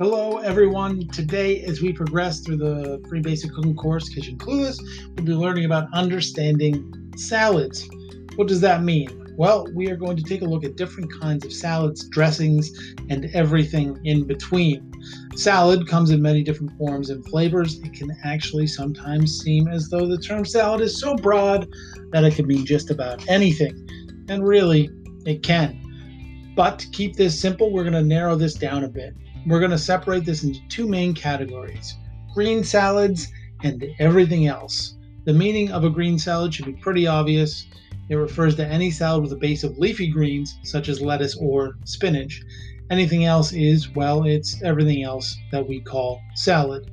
Hello, everyone. Today, as we progress through the free basic cooking course, Kitchen Clueless, we'll be learning about understanding salads. What does that mean? Well, we are going to take a look at different kinds of salads, dressings, and everything in between. Salad comes in many different forms and flavors. It can actually sometimes seem as though the term salad is so broad that it could mean just about anything. And really, it can. But to keep this simple, we're going to narrow this down a bit. We're going to separate this into two main categories green salads and everything else. The meaning of a green salad should be pretty obvious. It refers to any salad with a base of leafy greens, such as lettuce or spinach. Anything else is, well, it's everything else that we call salad.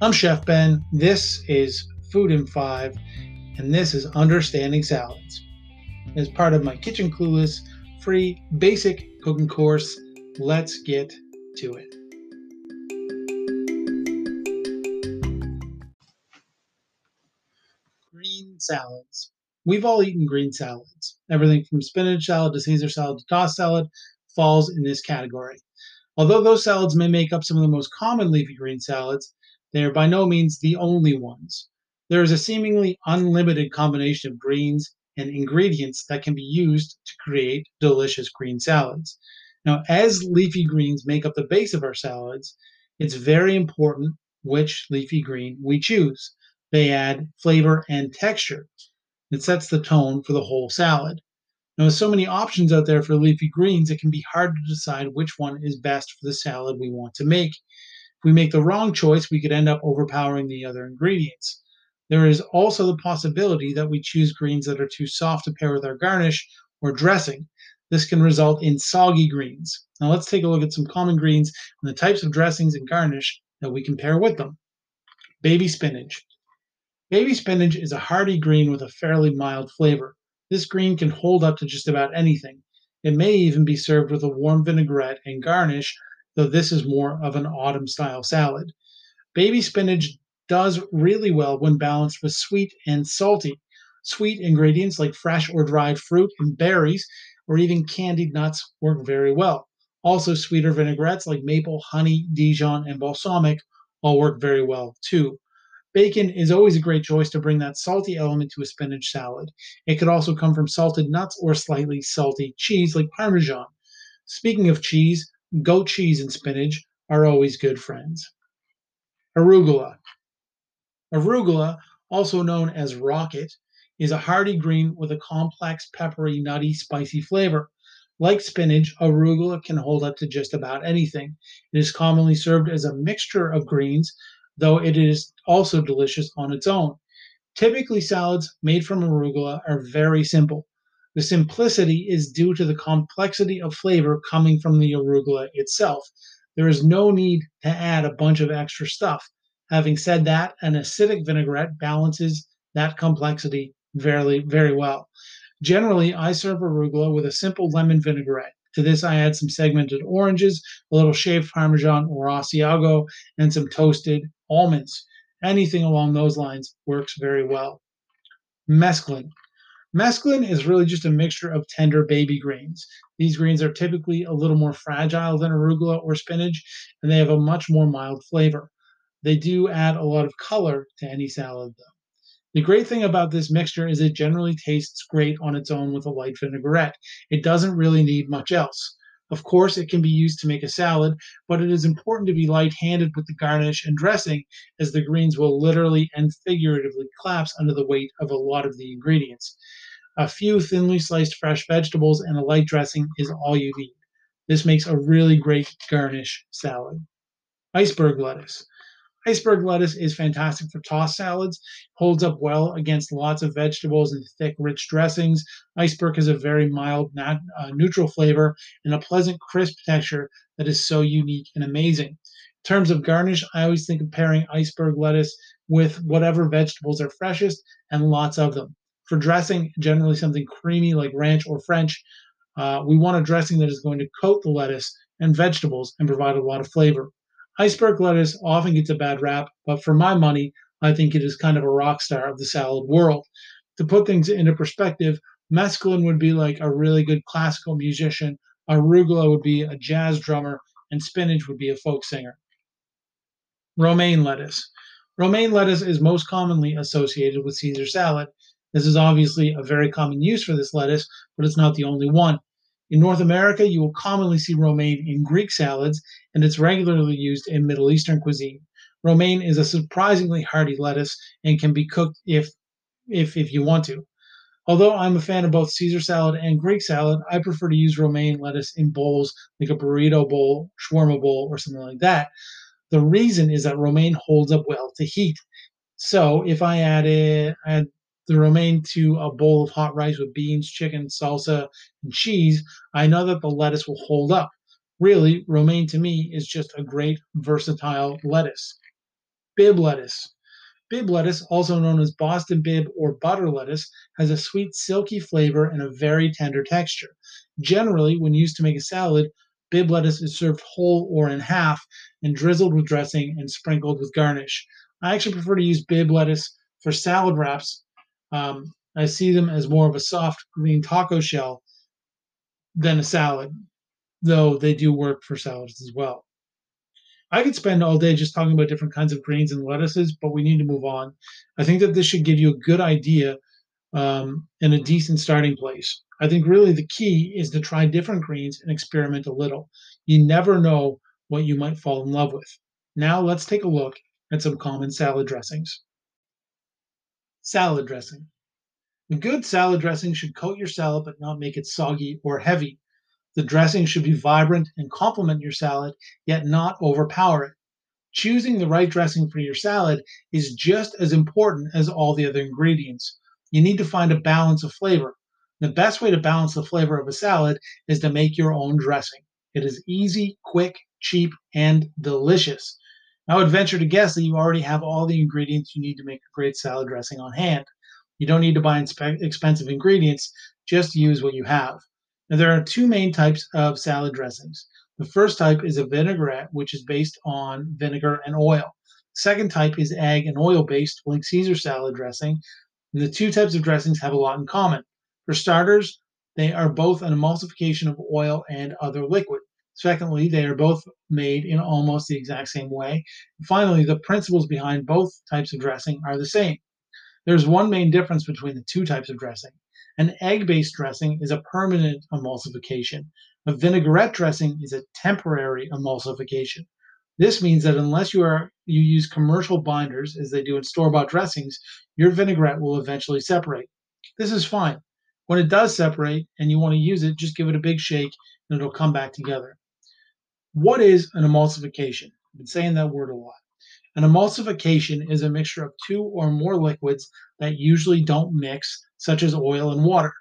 I'm Chef Ben. This is Food in Five, and this is Understanding Salads. As part of my Kitchen Clueless free basic cooking course, let's get to it. Green salads. We've all eaten green salads. Everything from spinach salad to Caesar salad to tossed salad falls in this category. Although those salads may make up some of the most common leafy green salads, they are by no means the only ones. There is a seemingly unlimited combination of greens and ingredients that can be used to create delicious green salads. Now, as leafy greens make up the base of our salads, it's very important which leafy green we choose. They add flavor and texture. It sets the tone for the whole salad. Now, with so many options out there for leafy greens, it can be hard to decide which one is best for the salad we want to make. If we make the wrong choice, we could end up overpowering the other ingredients. There is also the possibility that we choose greens that are too soft to pair with our garnish or dressing. This can result in soggy greens. Now let's take a look at some common greens and the types of dressings and garnish that we can pair with them. Baby spinach. Baby spinach is a hearty green with a fairly mild flavor. This green can hold up to just about anything. It may even be served with a warm vinaigrette and garnish, though this is more of an autumn style salad. Baby spinach does really well when balanced with sweet and salty. Sweet ingredients like fresh or dried fruit and berries or even candied nuts work very well. Also, sweeter vinaigrettes like maple, honey, Dijon, and balsamic all work very well too. Bacon is always a great choice to bring that salty element to a spinach salad. It could also come from salted nuts or slightly salty cheese like Parmesan. Speaking of cheese, goat cheese and spinach are always good friends. Arugula. Arugula, also known as rocket, is a hearty green with a complex, peppery, nutty, spicy flavor. Like spinach, arugula can hold up to just about anything. It is commonly served as a mixture of greens, though it is also delicious on its own. Typically, salads made from arugula are very simple. The simplicity is due to the complexity of flavor coming from the arugula itself. There is no need to add a bunch of extra stuff. Having said that, an acidic vinaigrette balances that complexity very, very well. Generally, I serve arugula with a simple lemon vinaigrette. To this, I add some segmented oranges, a little shaved Parmesan or Asiago, and some toasted almonds. Anything along those lines works very well. Mesclun. Mesclun is really just a mixture of tender baby greens. These greens are typically a little more fragile than arugula or spinach, and they have a much more mild flavor. They do add a lot of color to any salad, though. The great thing about this mixture is it generally tastes great on its own with a light vinaigrette. It doesn't really need much else. Of course, it can be used to make a salad, but it is important to be light handed with the garnish and dressing, as the greens will literally and figuratively collapse under the weight of a lot of the ingredients. A few thinly sliced fresh vegetables and a light dressing is all you need. This makes a really great garnish salad. Iceberg lettuce. Iceberg lettuce is fantastic for tossed salads, holds up well against lots of vegetables and thick, rich dressings. Iceberg has a very mild, nat- uh, neutral flavor and a pleasant, crisp texture that is so unique and amazing. In terms of garnish, I always think of pairing iceberg lettuce with whatever vegetables are freshest and lots of them. For dressing, generally something creamy like ranch or French, uh, we want a dressing that is going to coat the lettuce and vegetables and provide a lot of flavor. Iceberg lettuce often gets a bad rap, but for my money, I think it is kind of a rock star of the salad world. To put things into perspective, mesclun would be like a really good classical musician, arugula would be a jazz drummer, and spinach would be a folk singer. Romaine lettuce. Romaine lettuce is most commonly associated with Caesar salad. This is obviously a very common use for this lettuce, but it's not the only one. In North America, you will commonly see romaine in Greek salads, and it's regularly used in Middle Eastern cuisine. Romaine is a surprisingly hearty lettuce and can be cooked if if if you want to. Although I'm a fan of both Caesar salad and Greek salad, I prefer to use romaine lettuce in bowls like a burrito bowl, shawarma bowl, or something like that. The reason is that romaine holds up well to heat. So if I added add the romaine to a bowl of hot rice with beans, chicken, salsa, and cheese, I know that the lettuce will hold up. Really, romaine to me is just a great versatile lettuce. Bibb lettuce. Bibb lettuce, also known as Boston bibb or butter lettuce, has a sweet, silky flavor and a very tender texture. Generally, when used to make a salad, bibb lettuce is served whole or in half and drizzled with dressing and sprinkled with garnish. I actually prefer to use bibb lettuce for salad wraps. Um, I see them as more of a soft green taco shell than a salad, though they do work for salads as well. I could spend all day just talking about different kinds of greens and lettuces, but we need to move on. I think that this should give you a good idea um, and a decent starting place. I think really the key is to try different greens and experiment a little. You never know what you might fall in love with. Now let's take a look at some common salad dressings. Salad dressing. A good salad dressing should coat your salad but not make it soggy or heavy. The dressing should be vibrant and complement your salad, yet not overpower it. Choosing the right dressing for your salad is just as important as all the other ingredients. You need to find a balance of flavor. The best way to balance the flavor of a salad is to make your own dressing. It is easy, quick, cheap, and delicious. I would venture to guess that you already have all the ingredients you need to make a great salad dressing on hand. You don't need to buy inspe- expensive ingredients, just use what you have. Now, there are two main types of salad dressings. The first type is a vinaigrette, which is based on vinegar and oil. The second type is egg and oil based, like Caesar salad dressing. And the two types of dressings have a lot in common. For starters, they are both an emulsification of oil and other liquid. Secondly, they are both made in almost the exact same way. Finally, the principles behind both types of dressing are the same. There's one main difference between the two types of dressing. An egg-based dressing is a permanent emulsification. A vinaigrette dressing is a temporary emulsification. This means that unless you are you use commercial binders as they do in store-bought dressings, your vinaigrette will eventually separate. This is fine. When it does separate and you want to use it, just give it a big shake and it'll come back together. What is an emulsification? I've been saying that word a lot. An emulsification is a mixture of two or more liquids that usually don't mix, such as oil and water.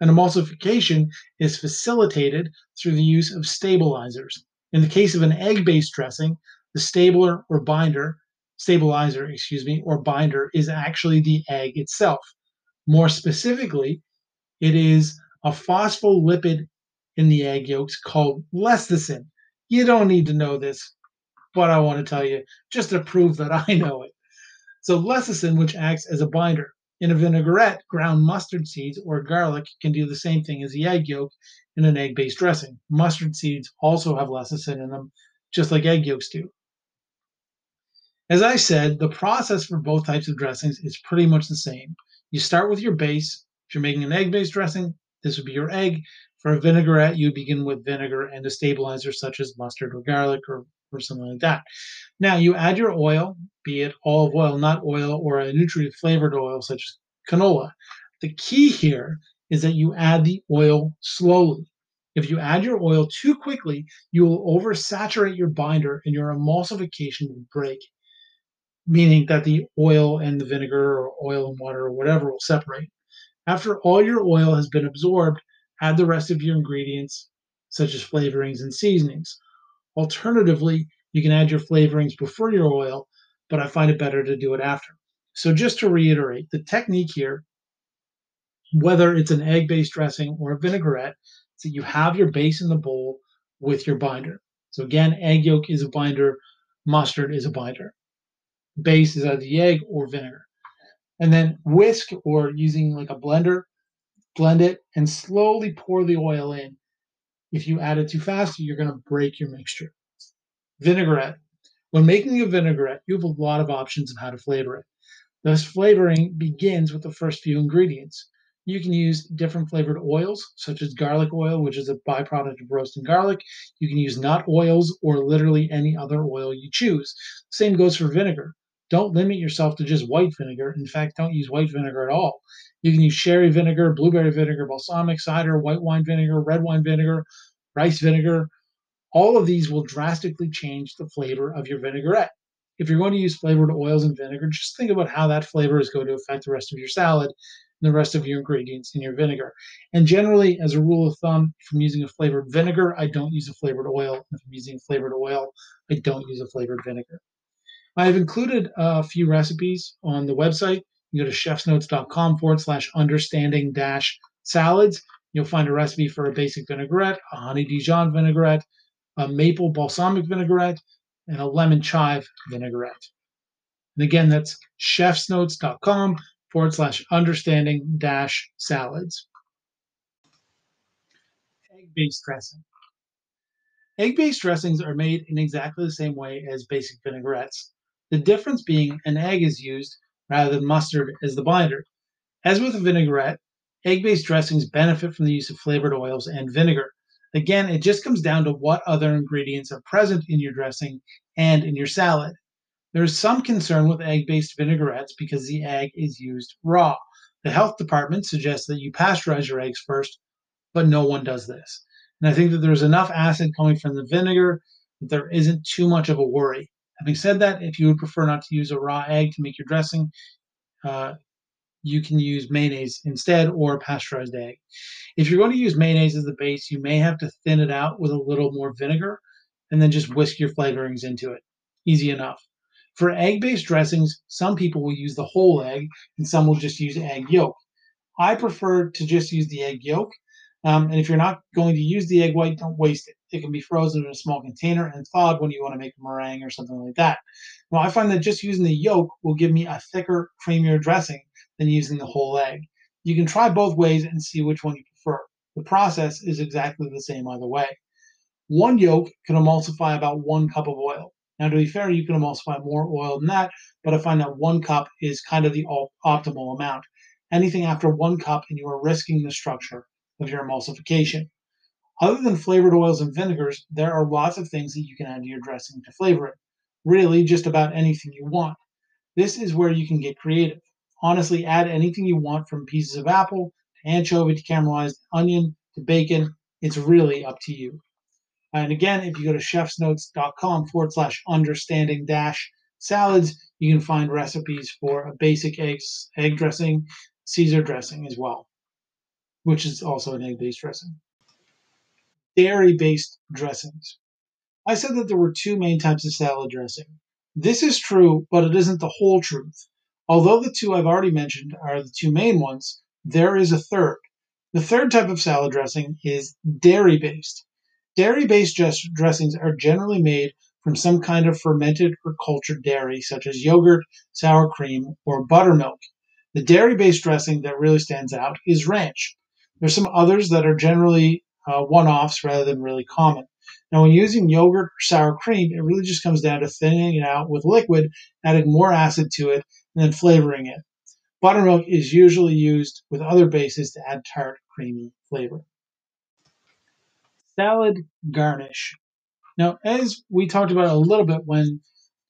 An emulsification is facilitated through the use of stabilizers. In the case of an egg-based dressing, the stabler or binder, stabilizer, excuse me, or binder is actually the egg itself. More specifically, it is a phospholipid in the egg yolks called lecithin. You don't need to know this but I want to tell you just to prove that I know it. So lecithin, which acts as a binder. In a vinaigrette, ground mustard seeds or garlic can do the same thing as the egg yolk in an egg-based dressing. Mustard seeds also have lecithin in them, just like egg yolks do. As I said, the process for both types of dressings is pretty much the same. You start with your base. If you're making an egg-based dressing, this would be your egg. For a vinaigrette, you begin with vinegar and a stabilizer such as mustard or garlic or or something like that. Now you add your oil, be it olive oil, nut oil, or a nutrient flavored oil such as canola. The key here is that you add the oil slowly. If you add your oil too quickly, you will oversaturate your binder and your emulsification will break, meaning that the oil and the vinegar or oil and water or whatever will separate. After all your oil has been absorbed, add the rest of your ingredients, such as flavorings and seasonings. Alternatively, you can add your flavorings before your oil, but I find it better to do it after. So just to reiterate, the technique here, whether it's an egg-based dressing or a vinaigrette, is that you have your base in the bowl with your binder. So again, egg yolk is a binder, mustard is a binder. Base is either the egg or vinegar. And then whisk or using like a blender, blend it and slowly pour the oil in if you add it too fast, you're going to break your mixture. Vinaigrette. When making a vinaigrette, you have a lot of options of how to flavor it. This flavoring begins with the first few ingredients. You can use different flavored oils, such as garlic oil, which is a byproduct of roasting garlic. You can use nut oils or literally any other oil you choose. Same goes for vinegar. Don't limit yourself to just white vinegar. In fact, don't use white vinegar at all. You can use sherry vinegar, blueberry vinegar, balsamic cider, white wine vinegar, red wine vinegar, rice vinegar. All of these will drastically change the flavor of your vinaigrette if you're going to use flavored oils and vinegar, just think about how that flavor is going to affect the rest of your salad and the rest of your ingredients in your vinegar. And generally, as a rule of thumb, if I'm using a flavored vinegar, I don't use a flavored oil. If I'm using flavored oil, I don't use a flavored vinegar. I've included a few recipes on the website. You go to chefsnotes.com forward slash understanding dash salads. You'll find a recipe for a basic vinaigrette, a honey Dijon vinaigrette, a maple balsamic vinaigrette, and a lemon chive vinaigrette. And again, that's chefsnotes.com forward slash understanding dash salads. Egg based dressing. Egg based dressings are made in exactly the same way as basic vinaigrettes. The difference being an egg is used rather than mustard as the binder. As with a vinaigrette, egg based dressings benefit from the use of flavored oils and vinegar. Again, it just comes down to what other ingredients are present in your dressing and in your salad. There is some concern with egg based vinaigrettes because the egg is used raw. The health department suggests that you pasteurize your eggs first, but no one does this. And I think that there's enough acid coming from the vinegar that there isn't too much of a worry. Having said that, if you would prefer not to use a raw egg to make your dressing, uh, you can use mayonnaise instead or a pasteurized egg. If you're going to use mayonnaise as the base, you may have to thin it out with a little more vinegar and then just whisk your flavorings into it. Easy enough. For egg based dressings, some people will use the whole egg and some will just use egg yolk. I prefer to just use the egg yolk. Um, and if you're not going to use the egg white, don't waste it. It can be frozen in a small container and thawed when you want to make a meringue or something like that. Now, I find that just using the yolk will give me a thicker, creamier dressing than using the whole egg. You can try both ways and see which one you prefer. The process is exactly the same either way. One yolk can emulsify about one cup of oil. Now, to be fair, you can emulsify more oil than that, but I find that one cup is kind of the optimal amount. Anything after one cup, and you are risking the structure of your emulsification. Other than flavored oils and vinegars, there are lots of things that you can add to your dressing to flavor it. Really, just about anything you want. This is where you can get creative. Honestly, add anything you want from pieces of apple to anchovy to caramelized onion to bacon. It's really up to you. And again, if you go to chefsnotes.com forward slash understanding dash salads, you can find recipes for a basic eggs, egg dressing, Caesar dressing as well, which is also an egg based dressing. Dairy based dressings. I said that there were two main types of salad dressing. This is true, but it isn't the whole truth. Although the two I've already mentioned are the two main ones, there is a third. The third type of salad dressing is dairy based. Dairy based dressings are generally made from some kind of fermented or cultured dairy, such as yogurt, sour cream, or buttermilk. The dairy based dressing that really stands out is ranch. There's some others that are generally uh, one offs rather than really common. Now, when using yogurt or sour cream, it really just comes down to thinning it out with liquid, adding more acid to it, and then flavoring it. Buttermilk is usually used with other bases to add tart, creamy flavor. Salad garnish. Now, as we talked about a little bit when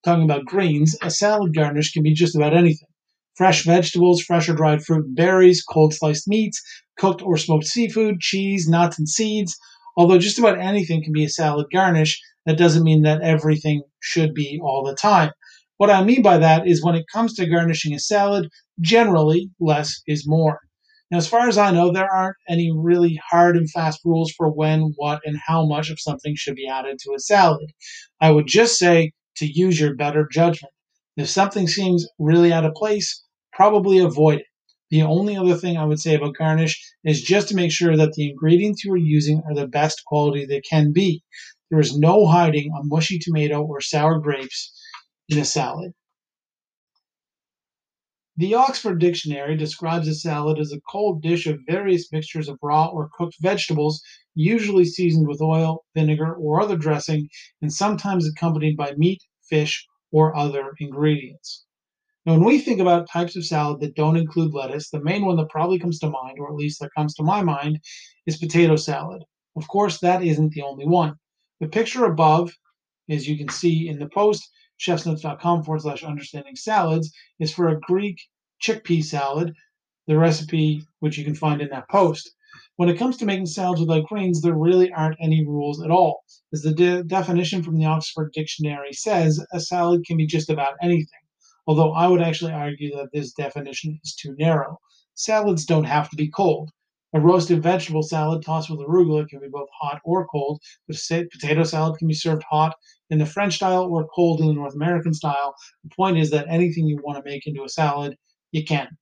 talking about greens, a salad garnish can be just about anything. Fresh vegetables, fresh or dried fruit and berries, cold sliced meats, cooked or smoked seafood, cheese, nuts, and seeds. Although just about anything can be a salad garnish, that doesn't mean that everything should be all the time. What I mean by that is when it comes to garnishing a salad, generally less is more. Now, as far as I know, there aren't any really hard and fast rules for when, what, and how much of something should be added to a salad. I would just say to use your better judgment. If something seems really out of place, probably avoid it. The only other thing I would say about garnish is just to make sure that the ingredients you are using are the best quality they can be. There is no hiding a mushy tomato or sour grapes in a salad. The Oxford Dictionary describes a salad as a cold dish of various mixtures of raw or cooked vegetables, usually seasoned with oil, vinegar, or other dressing, and sometimes accompanied by meat, fish, or other ingredients. Now, when we think about types of salad that don't include lettuce, the main one that probably comes to mind, or at least that comes to my mind, is potato salad. Of course, that isn't the only one. The picture above, as you can see in the post, chefsnotes.com forward slash understanding salads, is for a Greek chickpea salad, the recipe which you can find in that post. When it comes to making salads without grains, there really aren't any rules at all. As the de- definition from the Oxford Dictionary says, a salad can be just about anything. Although I would actually argue that this definition is too narrow. Salads don't have to be cold. A roasted vegetable salad tossed with arugula can be both hot or cold, potato salad can be served hot in the French style or cold in the North American style. The point is that anything you want to make into a salad, you can.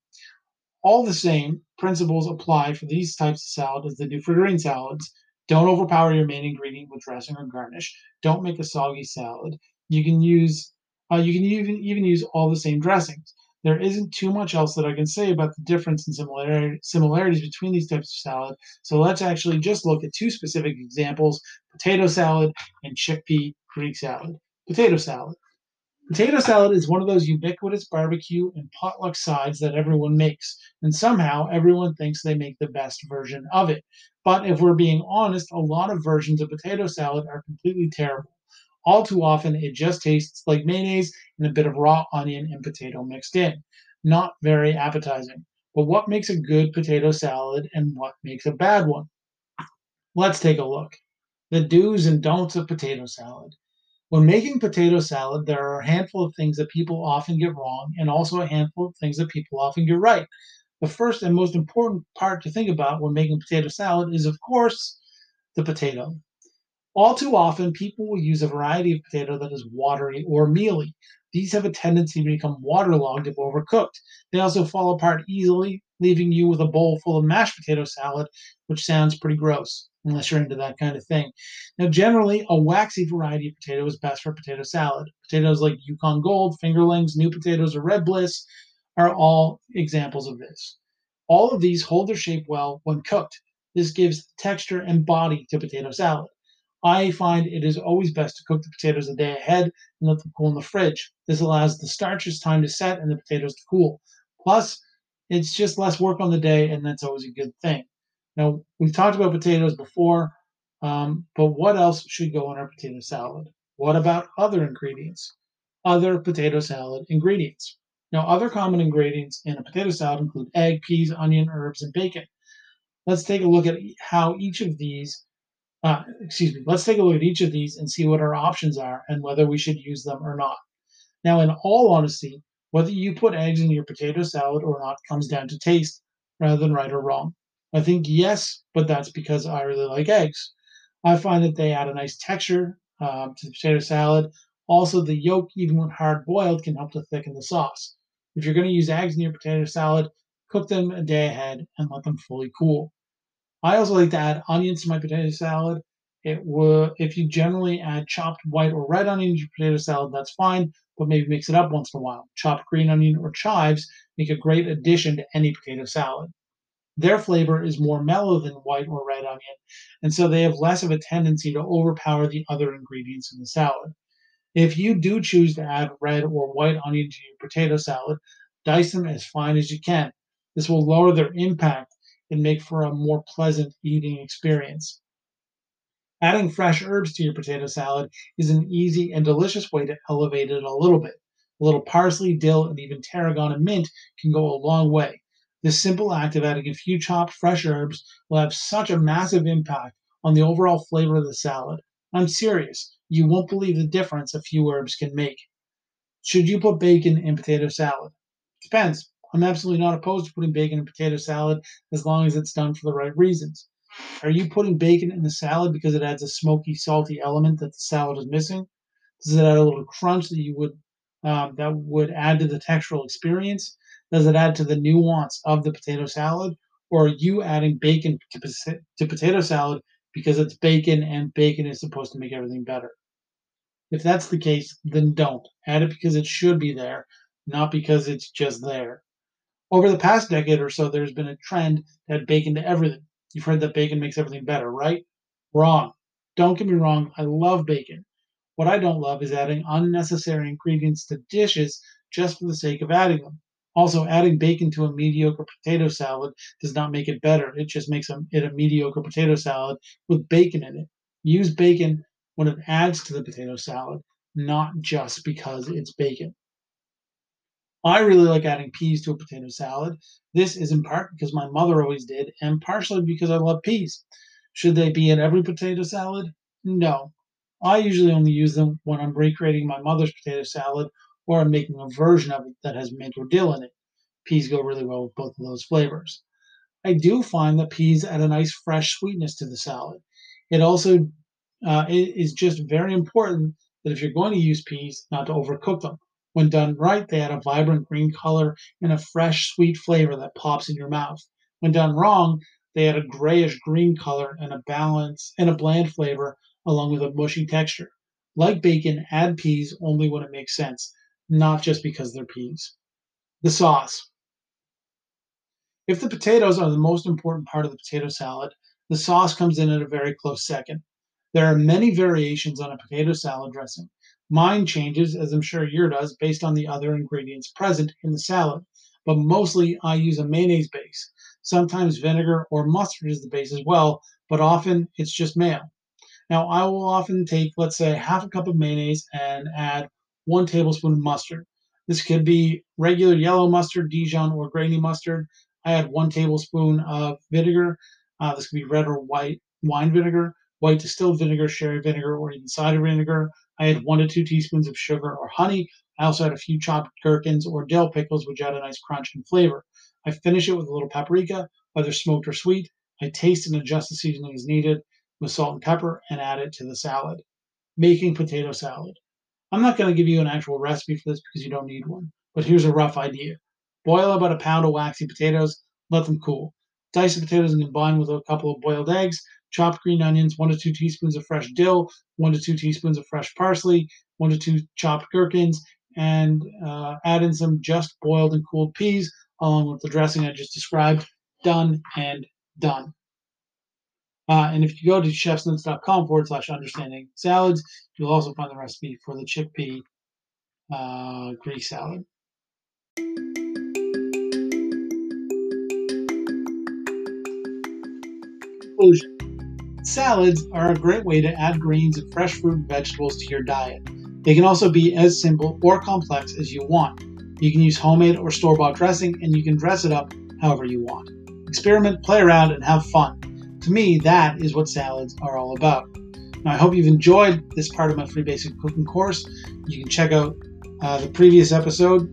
All the same, principles apply for these types of salad as they do for green salads. Don't overpower your main ingredient with dressing or garnish. Don't make a soggy salad. You can use uh, you can even even use all the same dressings there isn't too much else that I can say about the difference and similarity, similarities between these types of salad. So let's actually just look at two specific examples potato salad and chickpea Greek salad. Potato salad. Potato salad is one of those ubiquitous barbecue and potluck sides that everyone makes, and somehow everyone thinks they make the best version of it. But if we're being honest, a lot of versions of potato salad are completely terrible. All too often, it just tastes like mayonnaise and a bit of raw onion and potato mixed in. Not very appetizing. But what makes a good potato salad and what makes a bad one? Let's take a look. The do's and don'ts of potato salad. When making potato salad, there are a handful of things that people often get wrong and also a handful of things that people often get right. The first and most important part to think about when making potato salad is, of course, the potato. All too often, people will use a variety of potato that is watery or mealy. These have a tendency to become waterlogged if overcooked. They also fall apart easily, leaving you with a bowl full of mashed potato salad, which sounds pretty gross, unless you're into that kind of thing. Now, generally, a waxy variety of potato is best for potato salad. Potatoes like Yukon Gold, fingerlings, new potatoes, or red bliss are all examples of this. All of these hold their shape well when cooked. This gives texture and body to potato salad. I find it is always best to cook the potatoes a day ahead and let them cool in the fridge. This allows the starches time to set and the potatoes to cool. Plus, it's just less work on the day, and that's always a good thing. Now, we've talked about potatoes before, um, but what else should go in our potato salad? What about other ingredients? Other potato salad ingredients. Now, other common ingredients in a potato salad include egg, peas, onion, herbs, and bacon. Let's take a look at how each of these uh, excuse me, let's take a look at each of these and see what our options are and whether we should use them or not. Now, in all honesty, whether you put eggs in your potato salad or not comes down to taste rather than right or wrong. I think yes, but that's because I really like eggs. I find that they add a nice texture um, to the potato salad. Also, the yolk, even when hard boiled, can help to thicken the sauce. If you're going to use eggs in your potato salad, cook them a day ahead and let them fully cool. I also like to add onions to my potato salad. It will, if you generally add chopped white or red onion to your potato salad, that's fine, but maybe mix it up once in a while. Chopped green onion or chives make a great addition to any potato salad. Their flavor is more mellow than white or red onion, and so they have less of a tendency to overpower the other ingredients in the salad. If you do choose to add red or white onion to your potato salad, dice them as fine as you can. This will lower their impact and make for a more pleasant eating experience. Adding fresh herbs to your potato salad is an easy and delicious way to elevate it a little bit. A little parsley, dill, and even tarragon and mint can go a long way. This simple act of adding a few chopped fresh herbs will have such a massive impact on the overall flavor of the salad. I'm serious, you won't believe the difference a few herbs can make. Should you put bacon in potato salad? Depends. I'm absolutely not opposed to putting bacon in potato salad as long as it's done for the right reasons. Are you putting bacon in the salad because it adds a smoky, salty element that the salad is missing? Does it add a little crunch that you would um, that would add to the textural experience? Does it add to the nuance of the potato salad? Or are you adding bacon to, to potato salad because it's bacon and bacon is supposed to make everything better? If that's the case, then don't. Add it because it should be there, not because it's just there. Over the past decade or so, there's been a trend add bacon to everything. You've heard that bacon makes everything better, right? Wrong. Don't get me wrong, I love bacon. What I don't love is adding unnecessary ingredients to dishes just for the sake of adding them. Also, adding bacon to a mediocre potato salad does not make it better. It just makes it a mediocre potato salad with bacon in it. Use bacon when it adds to the potato salad, not just because it's bacon. I really like adding peas to a potato salad. This is in part because my mother always did, and partially because I love peas. Should they be in every potato salad? No. I usually only use them when I'm recreating my mother's potato salad or I'm making a version of it that has mint or dill in it. Peas go really well with both of those flavors. I do find that peas add a nice fresh sweetness to the salad. It also uh, it is just very important that if you're going to use peas, not to overcook them. When done right, they add a vibrant green color and a fresh, sweet flavor that pops in your mouth. When done wrong, they add a grayish green color and a balance and a bland flavor along with a mushy texture. Like bacon, add peas only when it makes sense not just because they're peas. The sauce. If the potatoes are the most important part of the potato salad, the sauce comes in at a very close second. There are many variations on a potato salad dressing. Mine changes, as I'm sure yours does, based on the other ingredients present in the salad, but mostly I use a mayonnaise base. Sometimes vinegar or mustard is the base as well, but often it's just mayo. Now, I will often take, let's say, half a cup of mayonnaise and add one tablespoon of mustard. This could be regular yellow mustard, Dijon, or grainy mustard. I add one tablespoon of vinegar. Uh, this could be red or white wine vinegar, white distilled vinegar, sherry vinegar, or even cider vinegar. I add one to two teaspoons of sugar or honey. I also add a few chopped gherkins or dill pickles, which add a nice crunch and flavor. I finish it with a little paprika, whether smoked or sweet. I taste and adjust the seasoning as needed with salt and pepper and add it to the salad. Making potato salad. I'm not going to give you an actual recipe for this because you don't need one, but here's a rough idea. Boil about a pound of waxy potatoes, let them cool. Dice the potatoes and combine with a couple of boiled eggs, chopped green onions, one to two teaspoons of fresh dill, one to two teaspoons of fresh parsley, one to two chopped gherkins, and uh, add in some just boiled and cooled peas along with the dressing I just described. Done and done. Uh, and if you go to chefsnotes.com forward slash understanding salads, you'll also find the recipe for the chickpea uh, Greek salad. Conclusion Salads are a great way to add greens and fresh fruit and vegetables to your diet. They can also be as simple or complex as you want. You can use homemade or store bought dressing, and you can dress it up however you want. Experiment, play around, and have fun. To me, that is what salads are all about. Now, I hope you've enjoyed this part of my free basic cooking course. You can check out uh, the previous episode,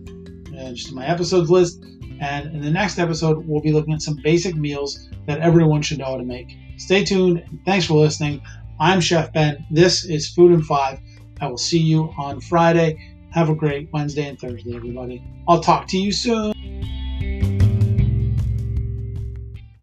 uh, just in my episodes list. And in the next episode, we'll be looking at some basic meals that everyone should know how to make. Stay tuned. thanks for listening. I'm Chef Ben. This is Food in Five. I will see you on Friday. Have a great Wednesday and Thursday, everybody. I'll talk to you soon.